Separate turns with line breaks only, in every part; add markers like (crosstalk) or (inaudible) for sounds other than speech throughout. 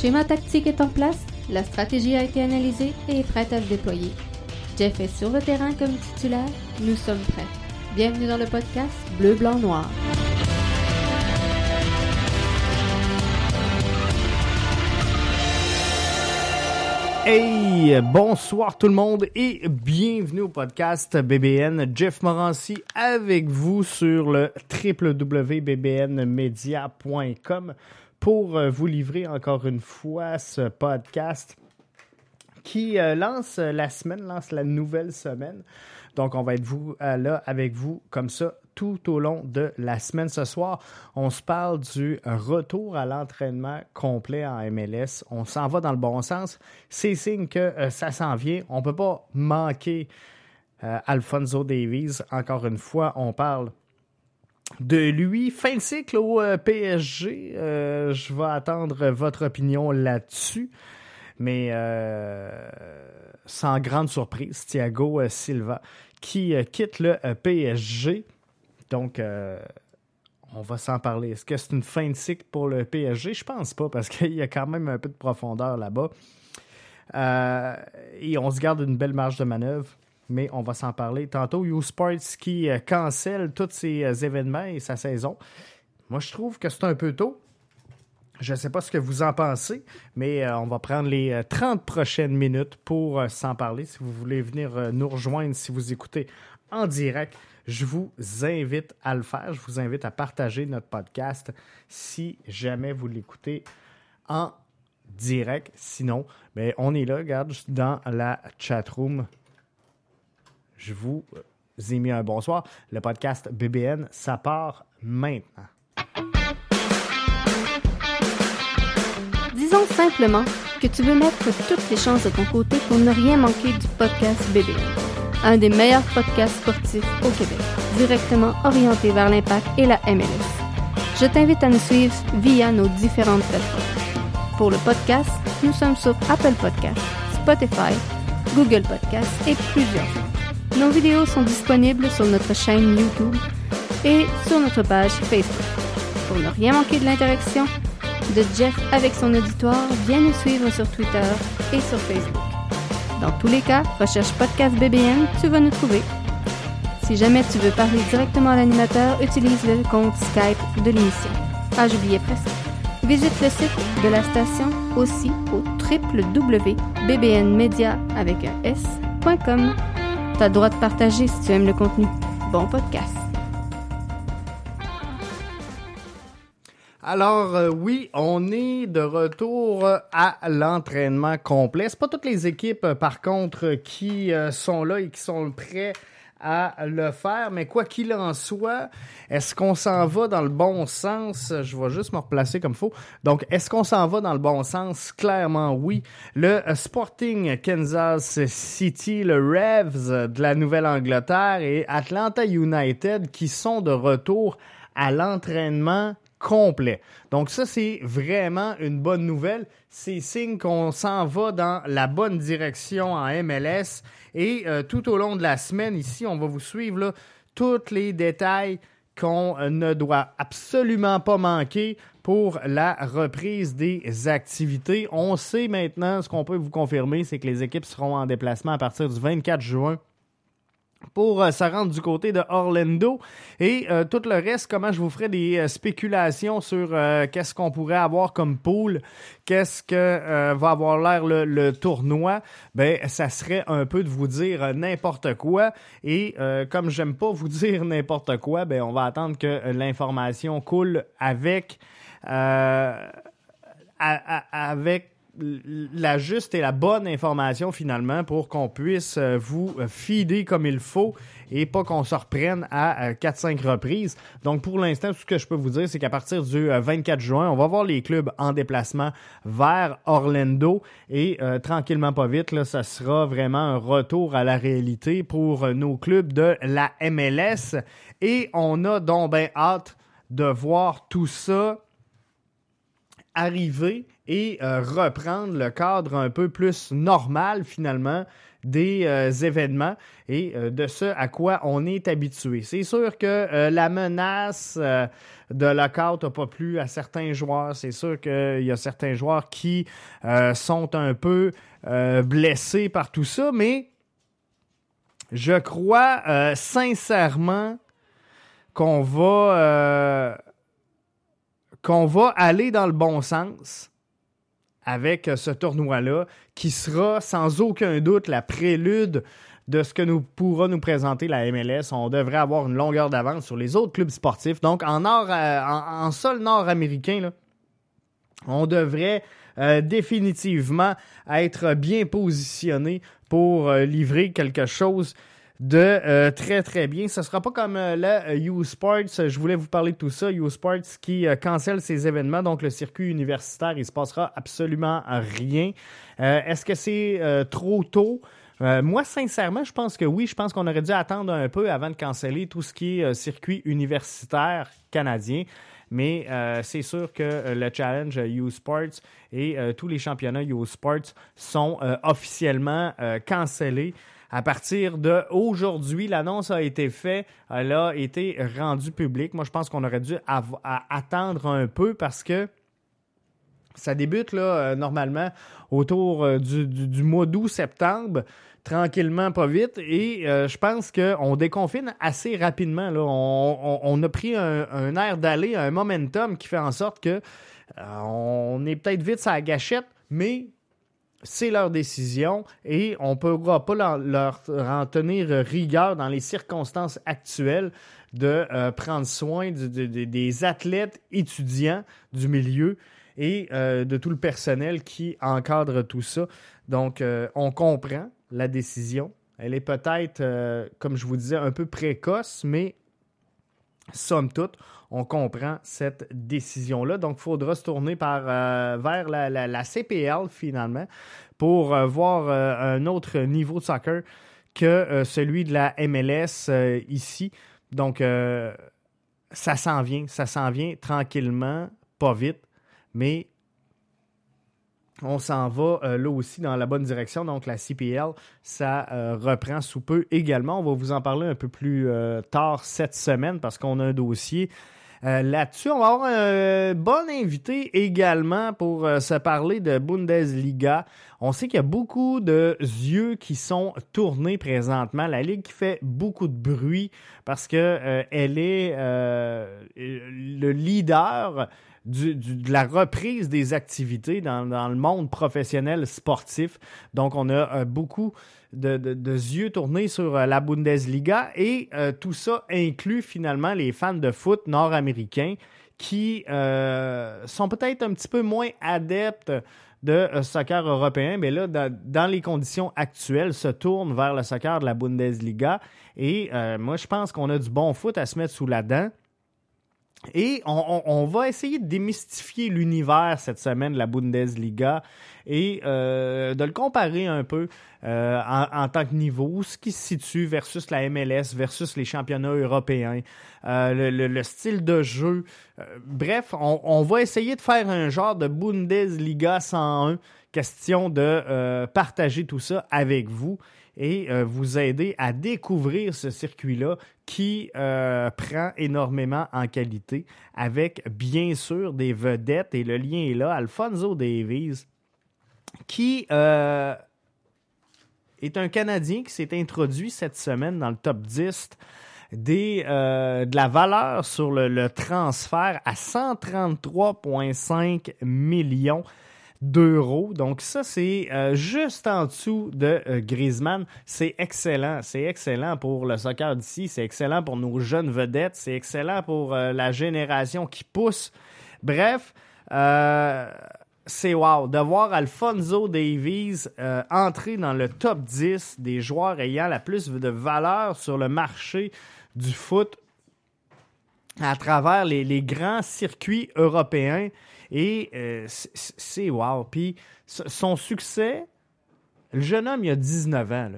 schéma tactique est en place, la stratégie a été analysée et est prête à se déployer. Jeff est sur le terrain comme titulaire, nous sommes prêts. Bienvenue dans le podcast Bleu, Blanc, Noir.
Hey, bonsoir tout le monde et bienvenue au podcast BBN. Jeff Morancy avec vous sur le www.bbnmedia.com pour euh, vous livrer encore une fois ce podcast qui euh, lance la semaine, lance la nouvelle semaine. Donc, on va être vous, euh, là avec vous comme ça tout au long de la semaine. Ce soir, on se parle du retour à l'entraînement complet en MLS. On s'en va dans le bon sens. C'est signe que euh, ça s'en vient. On ne peut pas manquer euh, Alfonso Davies. Encore une fois, on parle de lui. Fin de cycle au euh, PSG. je vais attendre votre opinion là-dessus. Mais sans grande surprise, Thiago Silva qui quitte le PSG. Donc, euh, on va s'en parler. Est-ce que c'est une fin de cycle pour le PSG? Je pense pas, parce (laughs) qu'il y a quand même un peu de profondeur là-bas. Euh, et on se garde une belle marge de manœuvre, mais on va s'en parler. Tantôt, U-Sports qui euh, cancelle tous ses événements et sa saison. Moi, je trouve que c'est un peu tôt. Je ne sais pas ce que vous en pensez, mais on va prendre les 30 prochaines minutes pour s'en parler. Si vous voulez venir nous rejoindre, si vous écoutez en direct, je vous invite à le faire. Je vous invite à partager notre podcast si jamais vous l'écoutez en direct. Sinon, ben, on est là, regarde, dans la chat room. Je vous ai mis un bonsoir. Le podcast BBN, ça part maintenant.
Disons simplement que tu veux mettre toutes les chances de ton côté pour ne rien manquer du podcast BBN un des meilleurs podcasts sportifs au Québec, directement orienté vers l'impact et la MLS. Je t'invite à nous suivre via nos différentes plateformes. Pour le podcast, nous sommes sur Apple Podcasts, Spotify, Google Podcasts et plusieurs autres. Nos vidéos sont disponibles sur notre chaîne YouTube et sur notre page Facebook. Pour ne rien manquer de l'interaction de Jeff avec son auditoire, viens nous suivre sur Twitter et sur Facebook. Dans tous les cas, recherche Podcast BBN, tu vas nous trouver. Si jamais tu veux parler directement à l'animateur, utilise le compte Skype de l'émission. Ah, j'oubliais presque. Visite le site de la station aussi au www.bbnmedia avec un s.com. T'as le droit de partager si tu aimes le contenu. Bon podcast.
Alors euh, oui, on est de retour à l'entraînement complet. C'est pas toutes les équipes, euh, par contre, qui euh, sont là et qui sont prêts à le faire, mais quoi qu'il en soit, est-ce qu'on s'en va dans le bon sens? Je vais juste me replacer comme faut. Donc, est-ce qu'on s'en va dans le bon sens? Clairement, oui. Le Sporting Kansas City, le Revs de la Nouvelle-Angleterre et Atlanta United qui sont de retour à l'entraînement complet. Donc ça, c'est vraiment une bonne nouvelle. C'est signe qu'on s'en va dans la bonne direction en MLS. Et euh, tout au long de la semaine, ici, on va vous suivre tous les détails qu'on euh, ne doit absolument pas manquer pour la reprise des activités. On sait maintenant, ce qu'on peut vous confirmer, c'est que les équipes seront en déplacement à partir du 24 juin pour euh, rendre du côté de Orlando. Et euh, tout le reste, comment je vous ferai des euh, spéculations sur qu'est-ce qu'on pourrait avoir comme pool, qu'est-ce que va avoir l'air le, tournoi, ben ça serait un peu de vous dire n'importe quoi. Et comme j'aime pas vous (laughs) dire n'importe quoi, ben on va attendre que l'information coule avec avec la juste et la bonne information finalement pour qu'on puisse euh, vous feeder comme il faut et pas qu'on se reprenne à 4-5 euh, reprises. Donc pour l'instant, tout ce que je peux vous dire, c'est qu'à partir du 24 euh, juin, on va voir les clubs en déplacement vers Orlando et tranquillement pas vite, là, ça sera vraiment un retour à la réalité pour nos clubs de la MLS et on a donc bien hâte de voir tout ça arriver et reprendre le cadre un peu plus normal finalement des événements et de ce à quoi on est habitué. C'est sûr que la menace de lockout n'a pas plu à certains joueurs. C'est sûr qu'il y a certains joueurs qui sont un peu blessés par tout ça, mais je crois euh, sincèrement qu'on va euh, qu'on va aller dans le bon sens avec ce tournoi-là, qui sera sans aucun doute la prélude de ce que nous pourra nous présenter la MLS. On devrait avoir une longueur d'avance sur les autres clubs sportifs. Donc, en, nord, euh, sol nord-américain, on devrait définitivement être bien positionné pour euh, livrer quelque chose de euh, très très bien. Ce ne sera pas comme euh, la U-Sports. Je voulais vous parler de tout ça. U-Sports qui cancelle ses événements, donc le circuit universitaire, il se passera absolument rien. Est-ce que c'est trop tôt? moi, sincèrement, je pense que oui. Je pense qu'on aurait dû attendre un peu avant de canceller tout ce qui est circuit universitaire canadien. Mais euh, c'est sûr que euh, le challenge U-Sports et euh, tous les championnats U-Sports sont officiellement cancellés. À partir d'aujourd'hui, l'annonce a été faite, elle a été rendue publique. Moi, je pense qu'on aurait dû attendre un peu parce que ça débute là, normalement autour du mois d'août-septembre tranquillement, pas vite. Et euh, je pense qu'on déconfine assez rapidement. Là. On, a pris un, air d'aller, un momentum qui fait en sorte que euh, on est peut-être vite à la gâchette, mais c'est leur décision et on ne pourra pas leur, en tenir rigueur dans les circonstances actuelles de euh, prendre soin des athlètes étudiants du milieu et de tout le personnel qui encadre tout ça. Donc, on comprend la décision. Elle est peut-être, euh, comme je vous disais, un peu précoce, mais somme toute, on comprend cette décision-là. Donc, il faudra se tourner par, euh, vers la, CPL finalement pour euh, voir un autre niveau de soccer que celui de la MLS ici. Donc, ça s'en vient, ça s'en vient tranquillement, pas vite, mais on s'en va euh, là aussi dans la bonne direction. Donc la CPL, ça euh, reprend sous peu également. On va vous en parler un peu plus euh, tard cette semaine parce qu'on a un dossier là-dessus. On va avoir un bon invité également pour se parler de Bundesliga. On sait qu'il y a beaucoup de yeux qui sont tournés présentement. La ligue qui fait beaucoup de bruit parce que elle est le leader de la reprise des activités dans, le monde professionnel sportif. Donc, on a euh, beaucoup de, yeux tournés sur euh, la Bundesliga et euh, tout ça inclut finalement les fans de foot nord-américains qui sont peut-être un petit peu moins adeptes de soccer européen, mais là, dans, les conditions actuelles, se tournent vers le soccer de la Bundesliga. Et moi, je pense qu'on a du bon foot à se mettre sous la dent. Et on, va essayer de démystifier l'univers cette semaine de la Bundesliga et euh, de le comparer un peu euh, en, tant que niveau, ce qui se situe versus la MLS, versus les championnats européens, euh, le, style de jeu. bref, on, va essayer de faire un genre de Bundesliga 101, question de partager tout ça avec vous et euh, vous aider à découvrir ce circuit-là qui euh, prend énormément en qualité avec bien sûr des vedettes et le lien est là. Alfonso Davies qui euh, est un Canadien qui s'est introduit cette semaine dans le top 10 des, de la valeur sur le transfert à 133,5 millions Donc ça, c'est euh, juste en dessous de euh, Griezmann. C'est excellent. C'est excellent pour le soccer d'ici. C'est excellent pour nos jeunes vedettes. C'est excellent pour euh, la génération qui pousse. Bref, c'est wow. De voir Alfonso Davies entrer dans le top 10 des joueurs ayant la plus de valeur sur le marché du foot à travers les grands circuits européens. Et euh, c'est wow. Puis son succès, le jeune homme, il a 19 ans.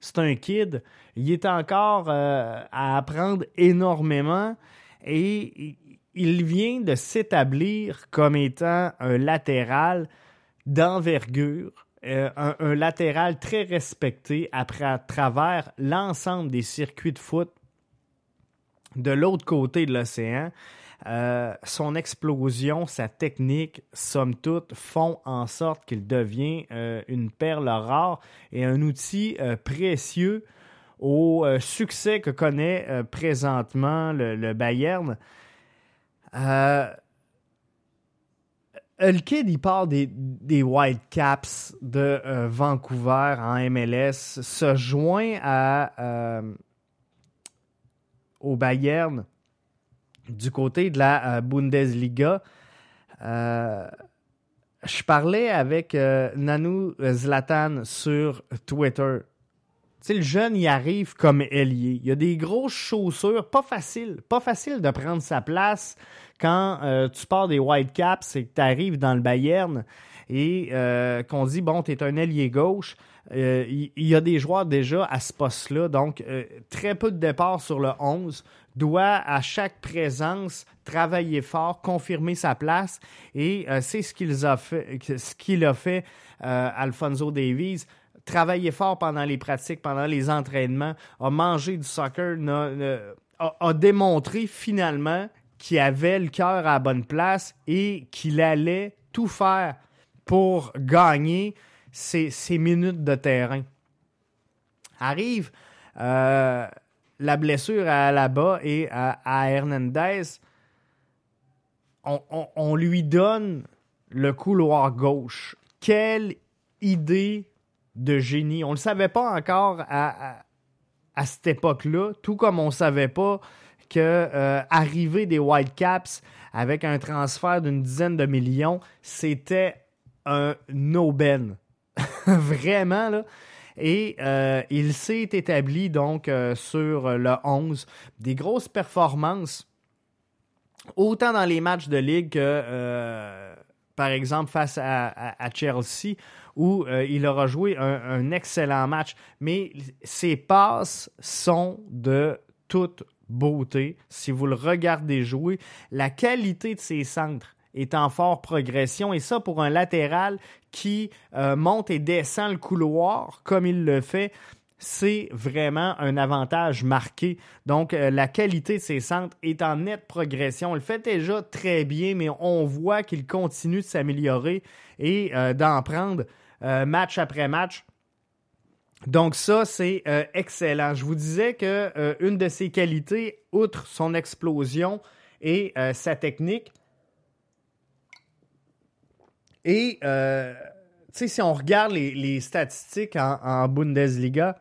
C'est un kid. Il est encore euh, à apprendre énormément. Et il vient de s'établir comme étant un latéral d'envergure, euh, un, latéral très respecté après à travers l'ensemble des circuits de foot de l'autre côté de l'océan. Euh, son explosion, sa technique, somme toute, font en sorte qu'il devient euh, une perle rare et un outil précieux au succès que connaît présentement le, Bayern. Le kid, il part des, des Whitecaps de euh, Vancouver en MLS, se joint à, euh, au Bayern du côté de la euh, Bundesliga. je parlais avec Nanu Zlatan sur Twitter. Tu sais, le jeune, il arrive comme ailier. Il a des grosses chaussures, pas facile, pas facile de prendre sa place quand euh, tu pars des Whitecaps et que tu arrives dans le Bayern et euh, qu'on dit, bon, tu es un ailier gauche, euh, il y, a des joueurs déjà à ce poste-là, donc très peu de départ sur le 11, doit à chaque présence travailler fort, confirmer sa place et c'est ce qu'il a fait, qu'il a fait Alfonso Davies travailler fort pendant les pratiques, pendant les entraînements, a mangé du soccer, a démontré finalement qui avait le cœur à la bonne place et qu'il allait tout faire pour gagner ces, minutes de terrain. Arrive euh, la blessure à là-bas et à, Hernandez. On, lui donne le couloir gauche. Quelle idée de génie. On ne le savait pas encore à, cette époque-là, tout comme on ne savait pas que euh, arriver des Whitecaps avec un transfert d'une dizaine de millions, c'était un no-ben. (laughs) Vraiment, là. Et euh, il s'est établi donc euh, sur le 11. Des grosses performances, autant dans les matchs de ligue que, par exemple, face à, Chelsea, où il aura joué un, un, excellent match. Mais ses passes sont de toute beauté. Si vous le regardez jouer, la qualité de ses centres est en forte progression. Et ça, pour un latéral qui euh, monte et descend le couloir comme il le fait, c'est vraiment un avantage marqué. Donc, euh, la qualité de ses centres est en nette progression. Il le fait déjà très bien, mais on voit qu'il continue de s'améliorer et euh, d'en prendre match après match. Donc ça, c'est excellent. Je vous disais que une de ses qualités, outre son explosion et sa technique, et si on regarde les, statistiques en, Bundesliga,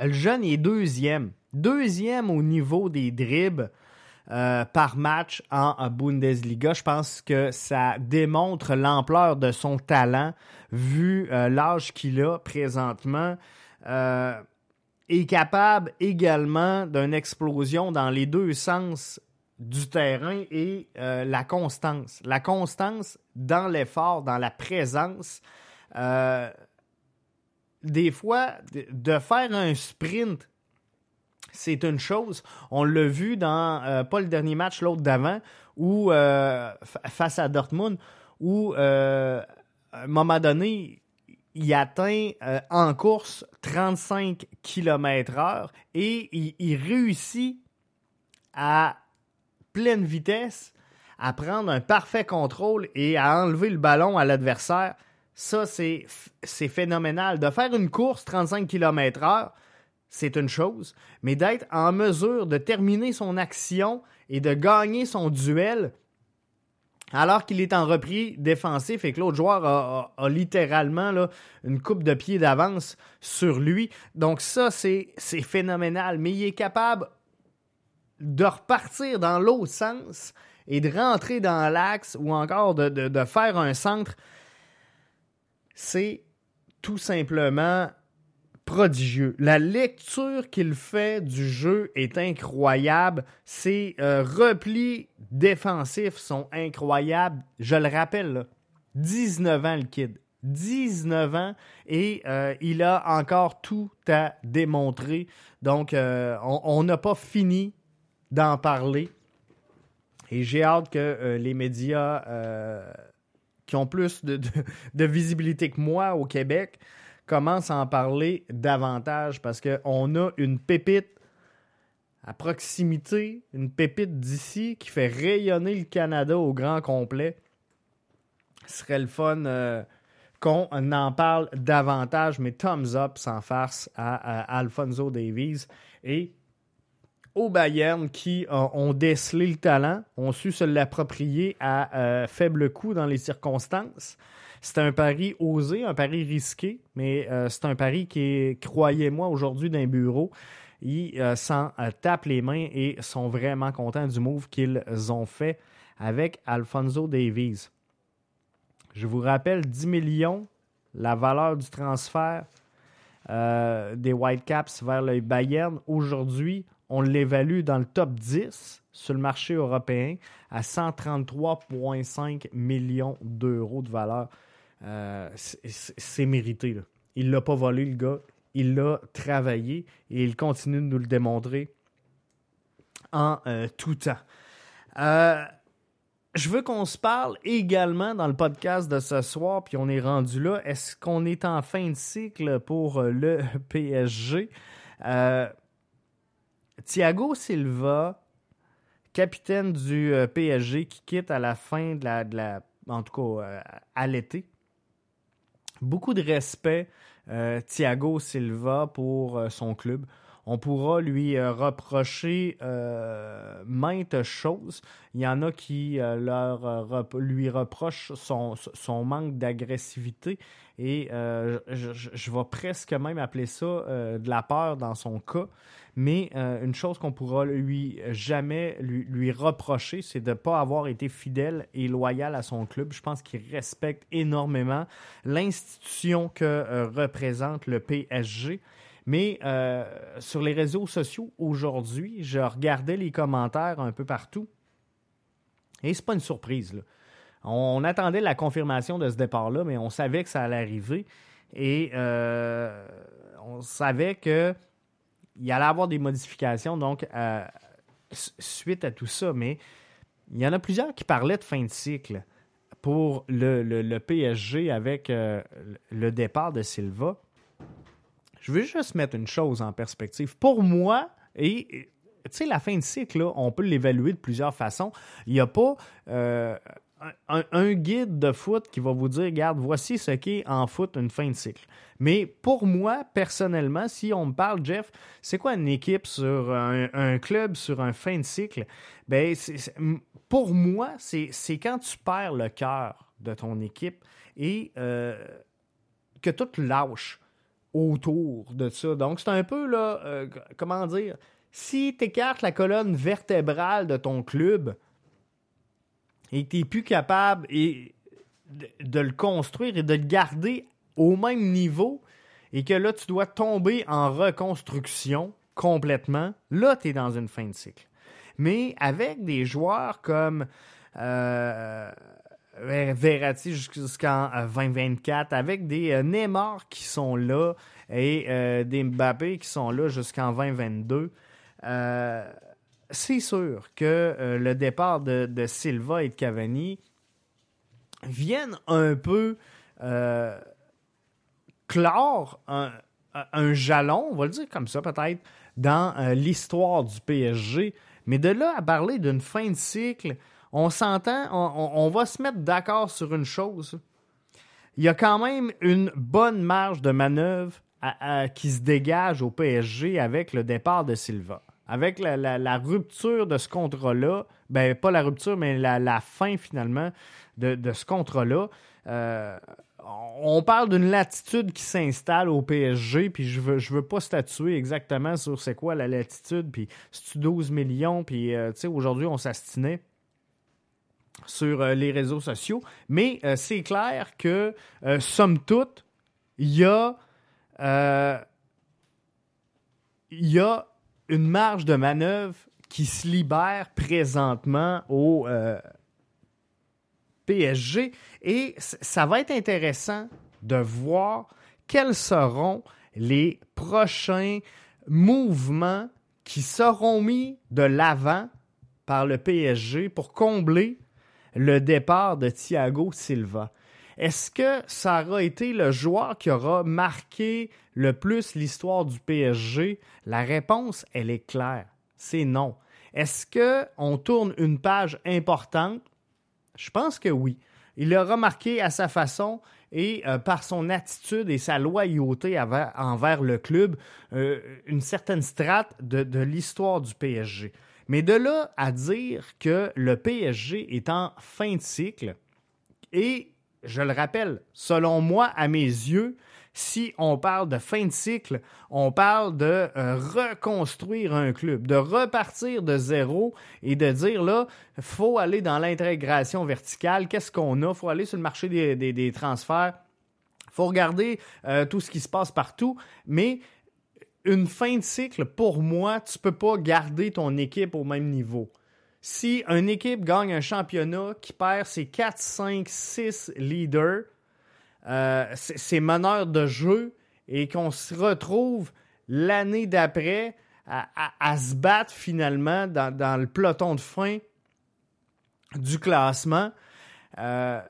le jeune est deuxième. Deuxième au niveau des dribbles par match en, Bundesliga. Je pense que ça démontre l'ampleur de son talent vu euh, l'âge qu'il a présentement, euh, est capable également d'une explosion dans les deux sens du terrain et euh, la constance. La constance dans l'effort, dans la présence. des fois, de faire un sprint, c'est une chose. On l'a vu dans, pas le dernier match, l'autre d'avant, ou face à Dortmund, où à un moment donné, il atteint euh, en course 35 km/h et il, réussit à pleine vitesse à prendre un parfait contrôle et à enlever le ballon à l'adversaire. Ça, c'est phénoménal. De faire une course 35 km/h, c'est une chose, mais d'être en mesure de terminer son action et de gagner son duel, alors qu'il est en repris défensif et que l'autre joueur a, littéralement une coupe de pied d'avance sur lui. Donc ça, c'est phénoménal. Mais il est capable de repartir dans l'autre sens et de rentrer dans l'axe ou encore de, faire un centre. C'est tout simplement prodigieux. La lecture qu'il fait du jeu est incroyable. Ses euh, replis défensifs sont incroyables. Je le rappelle, 19 ans le kid. 19 ans et euh, il a encore tout à démontrer. Donc, euh, on n'a pas fini d'en parler. Et j'ai hâte que les médias qui ont plus de, visibilité que moi au Québec commencent à en parler davantage parce qu'on a une pépite à proximité, une pépite d'ici qui fait rayonner le Canada au grand complet. Ce serait le fun euh, qu'on en parle davantage, mais thumbs up sans farce à, Alfonso Davies et au Bayern qui ont décelé le talent, ont su se l'approprier à euh, faible coût dans les circonstances. C'est un pari osé, un pari risqué, mais euh, c'est un pari qui croyez-moi, aujourd'hui d'un bureau, ils euh, s'en euh, tapent les mains et sont vraiment contents du move qu'ils ont fait avec Alfonso Davies. Je vous rappelle 10 millions, la valeur du transfert euh, des Whitecaps vers le Bayern. Aujourd'hui, on l'évalue dans le top 10 sur le marché européen à 133,5 millions d'euros de valeur. c'est mérité. Il ne l'a pas volé, le gars il l'a travaillé et il continue de nous le démontrer en euh, tout temps. Euh, je veux qu'on se parle également dans le podcast de ce soir, puis on est rendu là. Est-ce qu'on est en fin de cycle pour euh, le (laughs) PSG? Thiago Silva, capitaine du PSG, qui quitte à la fin de la, de la en tout cas à l'été. Beaucoup de respect euh, Thiago Silva pour euh, son club. On pourra lui euh, reprocher maintes choses. Il y en a qui leur, lui reprochent son, son manque d'agressivité et je, je, vais presque même appeler ça de la peur dans son cas. Mais une chose qu'on pourra lui jamais lui, lui reprocher, c'est de ne pas avoir été fidèle et loyal à son club. Je pense qu'il respecte énormément l'institution que représente le PSG. Mais euh, sur les réseaux sociaux aujourd'hui, je regardais les commentaires un peu partout. Et c'est pas une surprise. On, attendait la confirmation de ce départ-là, mais on savait que ça allait arriver. Et euh, on savait qu'il allait avoir des modifications, donc euh, suite à tout ça. Mais il y en a plusieurs qui parlaient de fin de cycle pour le, PSG avec le départ de Silva. Je veux juste mettre une chose en perspective. Pour moi, et tu sais, la fin de cycle, on peut l'évaluer de plusieurs façons. Il n'y a pas euh, un, guide de foot qui va vous dire, regarde, voici ce qu'est en foot une fin de cycle. Mais pour moi, personnellement, si on me parle, Jeff, c'est quoi une équipe sur un, club sur un fin de cycle? Ben, pour moi, c'est quand tu perds le cœur de ton équipe et euh, que tout lâche autour de ça. Donc, c'est un peu, là, euh, comment dire, si tu écartes la colonne vertébrale de ton club et que tu n'es plus capable de, le construire et de le garder au même niveau et que là, tu dois tomber en reconstruction complètement, là, tu es dans une fin de cycle. Mais avec des joueurs comme euh, Verratti jusqu'en 2024 euh, avec des euh, Neymar qui sont là et euh, des Mbappé qui sont là jusqu'en 2022. C'est sûr que le départ de, Silva et de Cavani viennent un peu clore un, un, jalon, on va le dire comme ça peut-être, dans l'histoire du PSG. Mais de là à parler d'une fin de cycle on s'entend, on, va se mettre d'accord sur une chose. Il y a quand même une bonne marge de manœuvre qui se dégage au PSG avec le départ de Silva. Avec la, rupture de ce contrat-là, ben pas la rupture, mais la, fin finalement de, ce contrat-là, euh, on parle d'une latitude qui s'installe au PSG, puis je veux, je veux pas statuer exactement sur c'est quoi la latitude, puis c'est 12 millions, puis euh, tu sais, aujourd'hui on s'astinait sur euh, les réseaux sociaux, mais c'est clair que, somme toute, il y a, y a une marge de manœuvre qui se libère présentement au PSG et ça va être intéressant de voir quels seront les prochains mouvements qui seront mis de l'avant par le PSG pour combler le départ de Thiago Silva. Est-ce que ça aura été le joueur qui aura marqué le plus l'histoire du PSG? La réponse, elle est claire. C'est non. Est-ce qu'on tourne une page importante? Je pense que oui. Il l'a marqué à sa façon et euh, par son attitude et sa loyauté envers, le club, euh, une certaine strate de l'histoire du PSG. Mais de là à dire que le PSG est en fin de cycle, et je le rappelle, selon moi, à mes yeux, si on parle de fin de cycle, on parle de euh, reconstruire un club, de repartir de zéro et de dire là, faut aller dans l'intégration verticale. Qu'est-ce qu'on a? faut aller sur le marché des, des, transferts. faut regarder euh, tout ce qui se passe partout. Mais une fin de cycle, pour moi, tu peux pas garder ton équipe au même niveau. Si une équipe gagne un championnat qui perd ses 4, 5, 6 leaders, euh, ces meneurs de jeu et qu'on se retrouve l'année d'après à, se battre finalement dans, le peloton de fin du classement. Euh,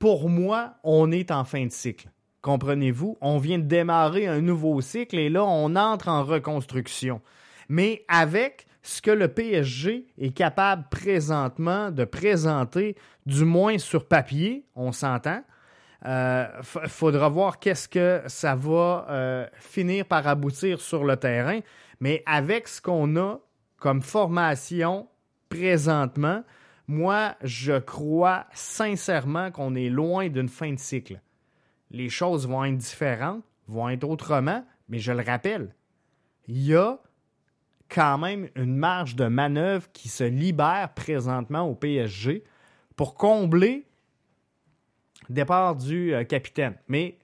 pour moi, on est en fin de cycle. Comprenez-vous? On vient de démarrer un nouveau cycle et là, on entre en reconstruction. Mais avec ce que le PSG est capable présentement de présenter, du moins sur papier, on s'entend, il euh, faudra voir qu'est-ce que ça va euh, finir par aboutir sur le terrain. Mais avec ce qu'on a comme formation présentement, moi, je crois sincèrement qu'on est loin d'une fin de cycle. Les choses vont être différentes, vont être autrement, mais je le rappelle, il y a quand même une marge de manœuvre qui se libère présentement au PSG pour combler départ du euh, capitaine. Mais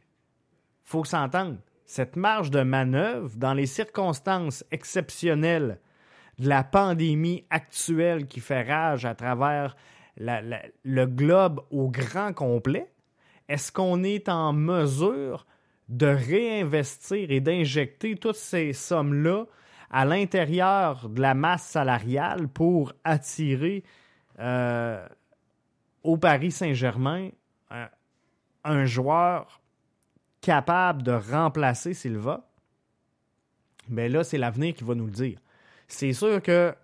faut s'entendre, cette marge de manœuvre, dans les circonstances exceptionnelles de la pandémie actuelle qui fait rage à travers le globe au grand complet, est-ce qu'on est en mesure de réinvestir et d'injecter toutes ces sommes-là à l'intérieur de la masse salariale pour attirer euh, au Paris Saint-Germain un joueur capable de remplacer Silva, mais là, c'est l'avenir qui va nous le dire. C'est sûr que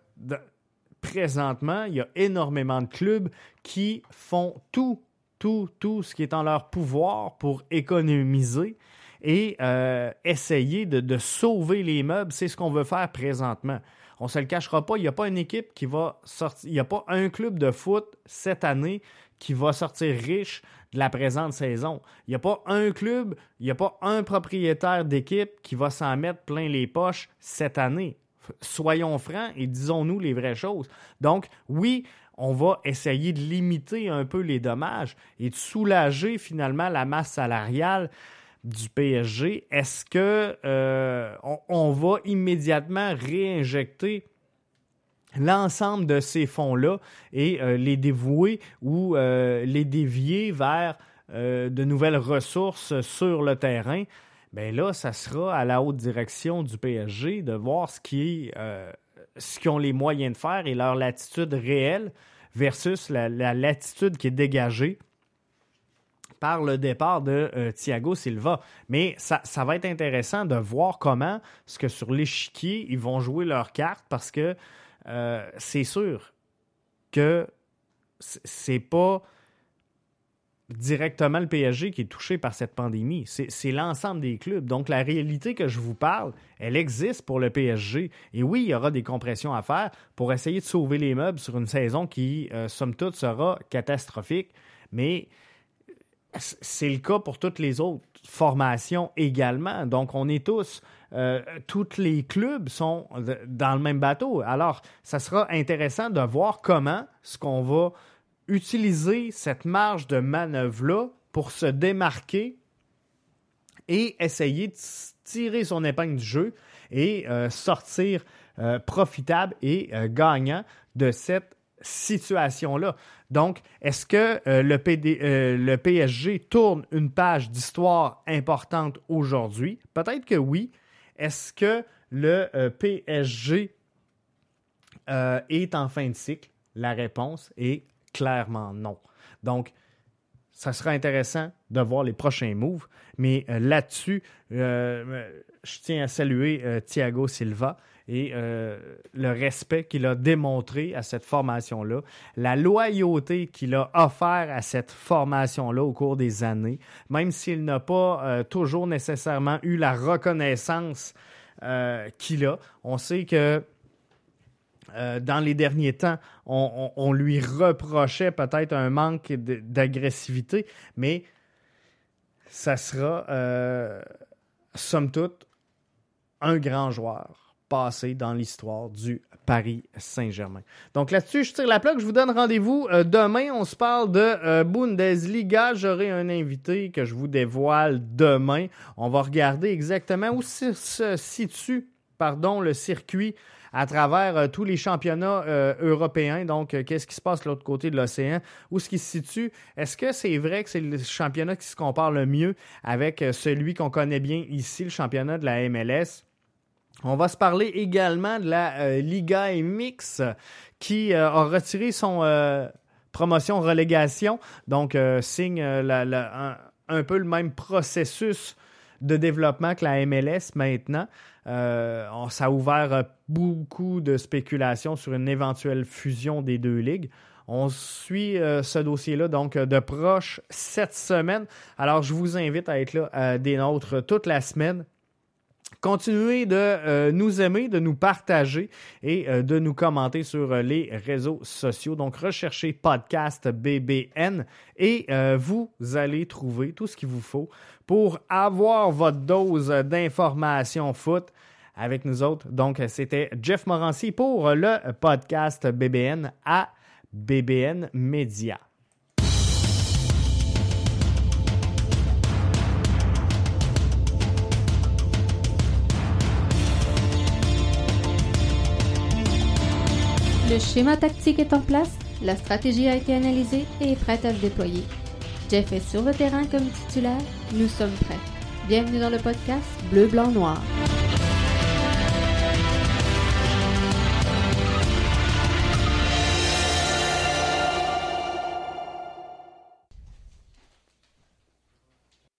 présentement, il y a énormément de clubs qui font tout, tout, tout ce qui est en leur pouvoir pour économiser et euh, essayer de, de, sauver les meubles. C'est ce qu'on veut faire présentement. On ne se le cachera pas, il n'y a pas une équipe qui va sortir, il n'y a pas un club de foot cette année qui va sortir riche de la présente saison. Il n'y a pas un club, il n'y a pas un propriétaire d'équipe qui va s'en mettre plein les poches cette année. Soyons francs et disons-nous les vraies choses. Donc, oui, on va essayer de limiter un peu les dommages et de soulager finalement la masse salariale du PSG. Est-ce que euh, on, va immédiatement réinjecter l'ensemble de ces fonds-là et euh, les dévouer ou euh, les dévier vers de nouvelles ressources sur le terrain, bien là, ça sera à la haute direction du PSG de voir ce qui ce qu'ils ont les moyens de faire et leur latitude réelle versus la, latitude qui est dégagée par le départ de Thiago Silva. Mais ça, va être intéressant de voir comment, que sur l'échiquier, ils vont jouer leurs cartes parce que euh, c'est sûr que c'est pas directement le PSG qui est touché par cette pandémie. C'est l'ensemble des clubs. Donc, la réalité que je vous parle, elle existe pour le PSG. Et oui, il y aura des compressions à faire pour essayer de sauver les meubles sur une saison qui, euh, somme toute, sera catastrophique. Mais c'est le cas pour toutes les autres formations également. Donc, on est tous, euh, tous les clubs sont dans le même bateau. Alors, ça sera intéressant de voir comment ce qu'on va utiliser cette marge de manœuvre-là pour se démarquer et essayer de tirer son épingle du jeu et euh, sortir euh, profitable et gagnant de cette situation-là. Donc, est-ce que euh, le, euh, PSG tourne une page d'histoire importante aujourd'hui? Peut-être que oui. Est-ce que le euh, PSG euh, est en fin de cycle? La réponse est clairement non. Donc, ça sera intéressant de voir les prochains moves. Mais euh, là-dessus, euh, je tiens à saluer Thiago Silva et le respect qu'il a démontré à cette formation-là, la loyauté qu'il a offert à cette formation-là au cours des années, même s'il n'a pas toujours nécessairement eu la reconnaissance qu'il a. On sait que euh, dans les derniers temps, on, lui reprochait peut-être un manque d'agressivité, mais ça sera, euh, somme toute, un grand joueur passé dans l'histoire du Paris Saint-Germain. Donc là-dessus, je tire la plaque. Je vous donne rendez-vous euh, demain. On se parle de Bundesliga. J'aurai un invité que je vous dévoile demain. On va regarder exactement où se situe pardon, le circuit à travers euh, tous les championnats euh, européens. Donc, euh, qu'est-ce qui se passe de l'autre côté de l'océan? Où est-ce qu'il se situe? Est-ce que c'est vrai que c'est le championnat qui se compare le mieux avec celui qu'on connaît bien ici, le championnat de la MLS? On va se parler également de la Liga MX qui a retiré son promotion-relégation. Donc, signe un, peu le même processus de développement que la MLS maintenant. Euh, ça a ouvert euh, beaucoup de spéculations sur une éventuelle fusion des deux ligues. On suit euh, ce dossier-là donc de proche cette semaine. Alors, je vous invite à être là des nôtres toute la semaine. Continuez de nous aimer, de nous partager et de nous commenter sur les réseaux sociaux. Donc, recherchez podcast BBN et vous allez trouver tout ce qu'il vous faut pour avoir votre dose d'informations foot avec nous autres. Donc, c'était Jeff Morancy pour le podcast BBN à BBN Media.
Le schéma tactique est en place, la stratégie a été analysée et est prête à se déployer. Jeff est sur le terrain comme titulaire, nous sommes prêts. Bienvenue dans le podcast Bleu, Blanc, Noir.